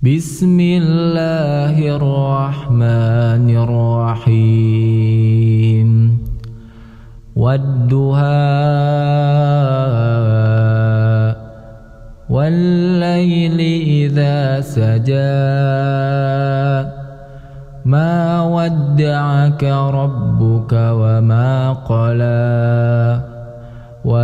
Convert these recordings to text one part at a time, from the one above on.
بسم الله الرحمن الرحيم. والدهاء والليل إذا سجى. ما ودعك ربك وما قلى.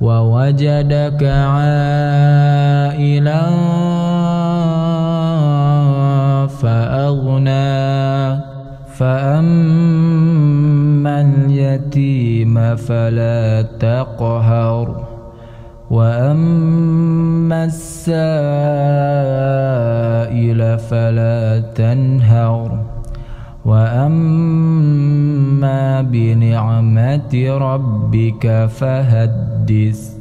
ووجدك عائلا فأغنى. فأما اليتيم فلا تقهر. وأما السائل فلا تنهر. وأما بنعمة ربك فهدث